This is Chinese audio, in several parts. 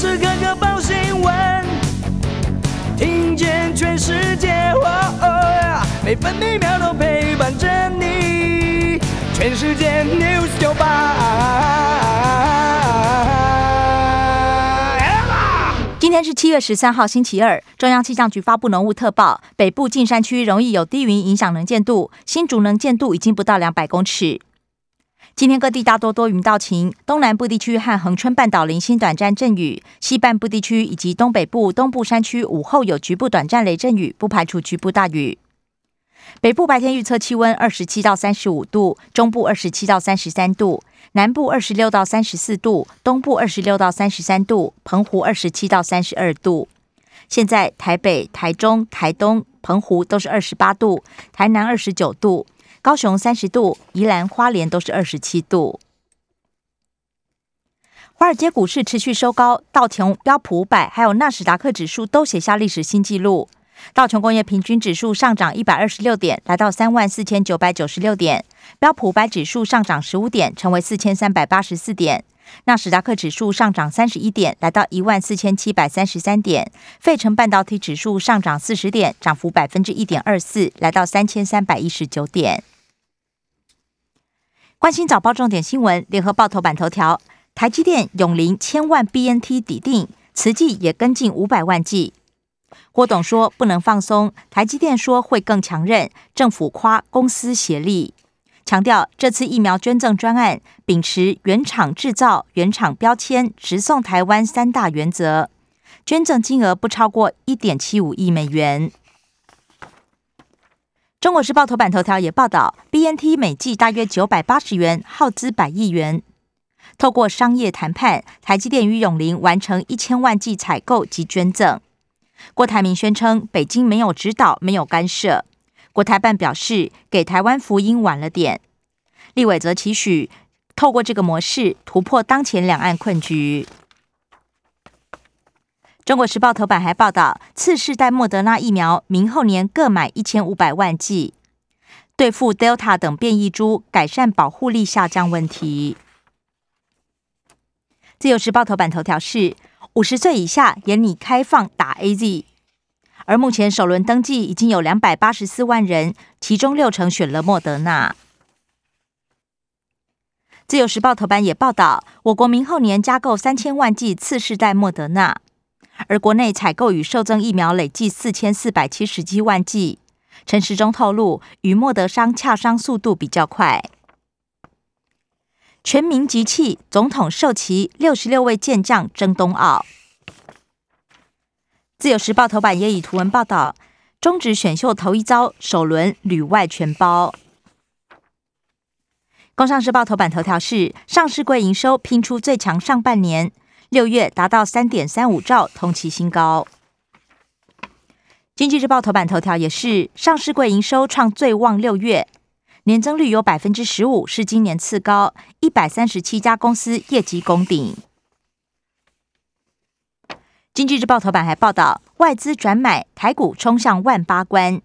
时刻刻报新闻，听见全世界，每分每秒都陪伴着你。全世界 news 九八。今天是七月十三号，星期二。中央气象局发布浓雾特报，北部近山区容易有低云影响能见度，新竹能见度已经不到两百公尺。今天各地大多多云到晴，东南部地区和恒春半岛零星短暂阵雨，西半部地区以及东北部、东部山区午后有局部短暂雷阵雨，不排除局部大雨。北部白天预测气温二十七到三十五度，中部二十七到三十三度，南部二十六到三十四度，东部二十六到三十三度，澎湖二十七到三十二度。现在台北、台中、台东、澎湖都是二十八度，台南二十九度。高雄三十度，宜兰花莲都是二十七度。华尔街股市持续收高，道琼、标普五百还有纳斯达克指数都写下历史新纪录。道琼工业平均指数上涨一百二十六点，来到三万四千九百九十六点；标普五百指数上涨十五点，成为四千三百八十四点。纳斯达克指数上涨三十一点，来到一万四千七百三十三点。费城半导体指数上涨四十点，涨幅百分之一点二四，来到三千三百一十九点。关心早报重点新闻，联合报头版头条：台积电永龄千万 BNT 抵定，慈济也跟进五百万剂。郭董说不能放松，台积电说会更强韧，政府夸公司协力。强调这次疫苗捐赠专案秉持原厂制造、原厂标签、直送台湾三大原则，捐赠金额不超过一点七五亿美元。中国时报头版头条也报道，BNT 每季大约九百八十元，耗资百亿元。透过商业谈判，台积电与永林完成一千万剂采购及捐赠。郭台铭宣称，北京没有指导，没有干涉。国台办表示，给台湾福音晚了点。立委则期许透过这个模式突破当前两岸困局。中国时报头版还报道，次世代莫德纳疫苗明后年各买一千五百万剂，对付 Delta 等变异株，改善保护力下降问题。自由时报头版头条是五十岁以下严拟开放打 AZ。而目前首轮登记已经有两百八十四万人，其中六成选了莫德纳。自由时报头版也报道，我国明后年加购三千万剂次世代莫德纳，而国内采购与受赠疫苗累计四千四百七十七万剂。陈时中透露，与莫德商洽商速度比较快。全民集气，总统授旗六十六位健将争冬奥。自由时报头版也以图文报道，中职选秀头一遭首轮旅外全包。工商时报头版头条是上市柜营收拼出最强上半年，六月达到三点三五兆，同期新高。经济日报头版头条也是上市柜营收创最旺六月，年增率有百分之十五，是今年次高，一百三十七家公司业绩攻顶。经济日报头版还报道，外资转买台股冲向万八关。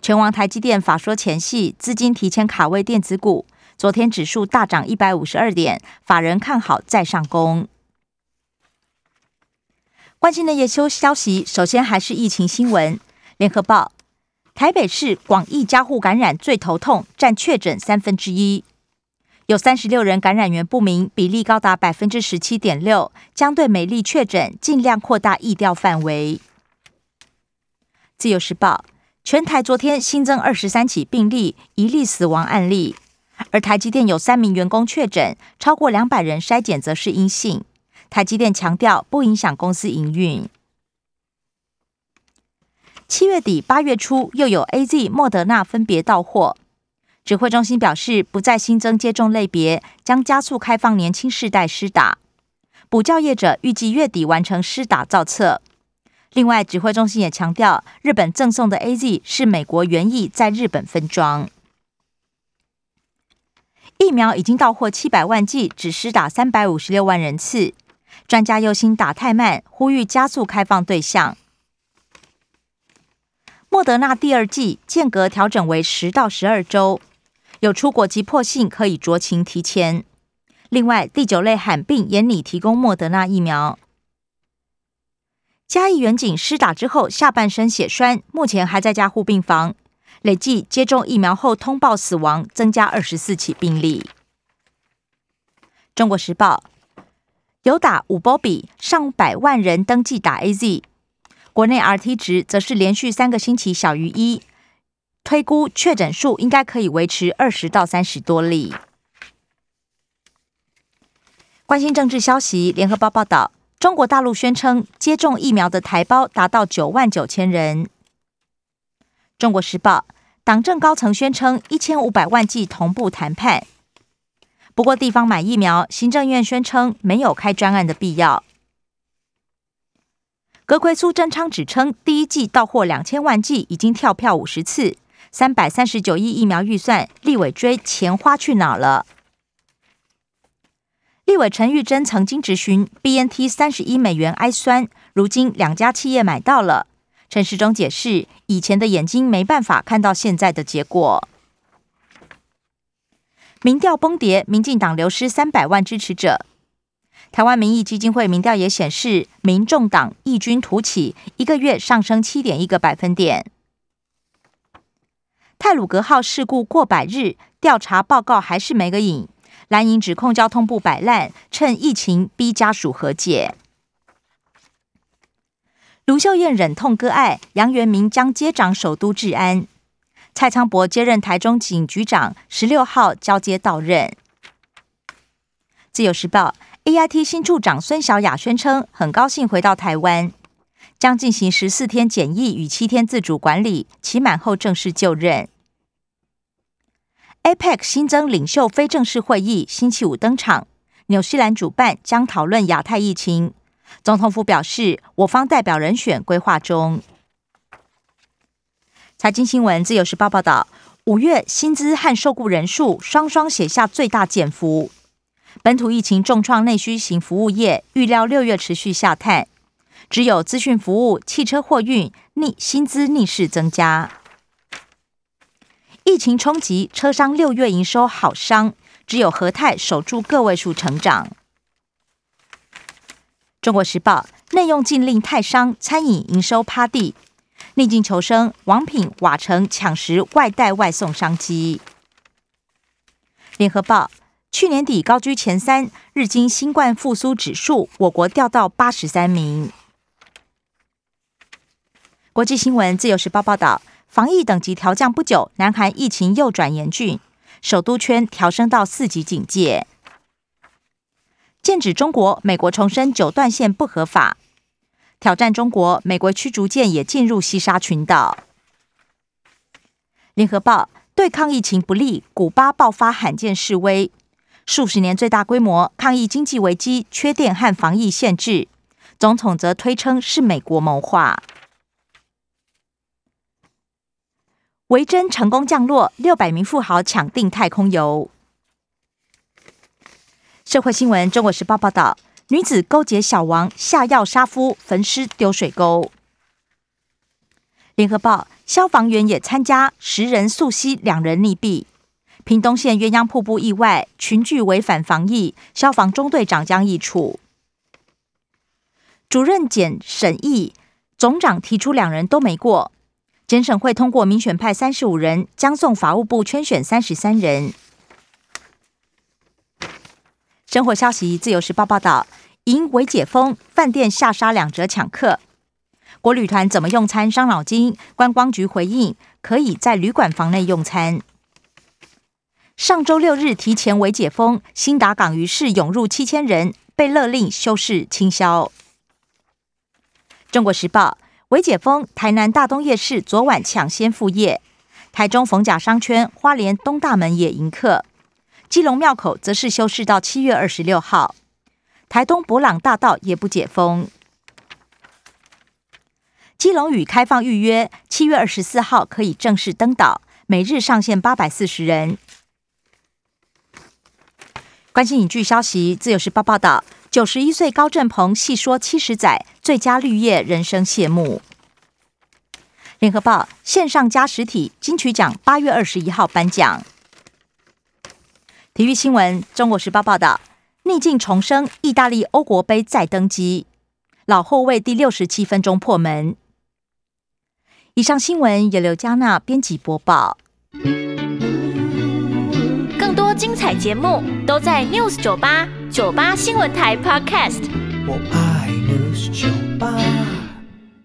全王台积电法说前夕，资金提前卡位电子股，昨天指数大涨一百五十二点，法人看好再上攻。关心的夜休消息，首先还是疫情新闻。联合报，台北市广义加护感染最头痛，占确诊三分之一。有三十六人感染源不明，比例高达百分之十七点六，将对每例确诊尽量扩大疫调范围。自由时报，全台昨天新增二十三起病例，一例死亡案例，而台积电有三名员工确诊，超过两百人筛检则是阴性。台积电强调不影响公司营运。七月底八月初又有 A、Z、莫德纳分别到货。指挥中心表示，不再新增接种类别，将加速开放年轻世代施打。补教业者预计月底完成施打造册。另外，指挥中心也强调，日本赠送的 A Z 是美国原意在日本分装。疫苗已经到货七百万剂，只施打三百五十六万人次。专家忧心打太慢，呼吁加速开放对象。莫德纳第二季间隔调整为十到十二周。有出国急迫性可以酌情提前。另外，第九类罕病也拟提供莫德纳疫苗。嘉义远景施打之后下半身血栓，目前还在加护病房。累计接种疫苗后通报死亡增加二十四起病例。中国时报有打五波比，上百万人登记打 A Z，国内 R T 值则是连续三个星期小于一，推估确诊数应该可以维持二十到三十多例。关心政治消息，联合报报道。中国大陆宣称接种疫苗的台胞达到九万九千人。中国时报党政高层宣称一千五百万剂同步谈判。不过地方买疫苗，行政院宣称没有开专案的必要。阁魁苏贞昌指称第一季到货两千万剂，已经跳票五十次，三百三十九亿疫苗预算，立委追钱花去哪了？立委陈玉珍曾经质询 BNT 三十一美元埃酸，如今两家企业买到了。陈时中解释，以前的眼睛没办法看到现在的结果。民调崩跌，民进党流失三百万支持者。台湾民意基金会民调也显示，民众党异军突起，一个月上升七点一个百分点。泰鲁格号事故过百日，调查报告还是没个影。蓝营指控交通部摆烂，趁疫情逼家属和解。卢秀燕忍痛割爱，杨元明将接掌首都治安。蔡昌博接任台中警局长，十六号交接到任。自由时报 A I T 新处长孙小雅宣称，很高兴回到台湾，将进行十四天检疫与七天自主管理，期满后正式就任。APEC 新增领袖非正式会议星期五登场，纽西兰主办将讨论亚太疫情。总统府表示，我方代表人选规划中。财经新闻自由时报报道，五月薪资和受雇人数双双写下最大减幅。本土疫情重创内需型服务业，预料六月持续下探。只有资讯服务、汽车货运逆薪资逆势增加。疫情冲击车商六月营收好伤，只有和泰守住个位数成长。中国时报内用禁令泰商餐饮营收趴地，逆境求生，王品瓦城抢食外带外送商机。联合报去年底高居前三，日经新冠复苏指数，我国掉到八十三名。国际新闻自由时报报道。防疫等级调降不久，南韩疫情又转严峻，首都圈调升到四级警戒。剑指中国，美国重申九段线不合法，挑战中国，美国驱逐舰也进入西沙群岛。联合报对抗疫情不利，古巴爆发罕见示威，数十年最大规模抗议经济危机、缺电和防疫限制，总统则推称是美国谋划。维珍成功降落，六百名富豪抢订太空游。社会新闻：中国时报报道，女子勾结小王下药杀夫，焚尸丢水沟。联合报：消防员也参加，十人溯溪，两人溺毙。屏东县鸳鸯瀑布意外，群聚违反防疫，消防中队长将议处。主任检审议总长提出，两人都没过。检审会通过民选派三十五人，将送法务部圈选三十三人。生活消息：自由时报报道，迎为解封，饭店下杀两折抢客。国旅团怎么用餐伤脑筋？观光局回应，可以在旅馆房内用餐。上周六日提前为解封，新达港于是涌入七千人，被勒令休市清销。中国时报。为解封，台南大东夜市昨晚抢先复业，台中逢甲商圈、花莲东大门也迎客，基隆庙口则是休市到七月二十六号。台东博朗大道也不解封。基隆屿开放预约，七月二十四号可以正式登岛，每日上限八百四十人。关心影剧消息，自由时报报道。九十一岁高振鹏细说七十载最佳绿叶人生谢幕。联合报线上加实体金曲奖八月二十一号颁奖。体育新闻，中国时报报道逆境重生，意大利欧国杯再登基。老后卫第六十七分钟破门。以上新闻由刘嘉娜编辑播报。更多精彩节目都在 News 九八九八新闻台 Podcast。我爱 News 酒吧。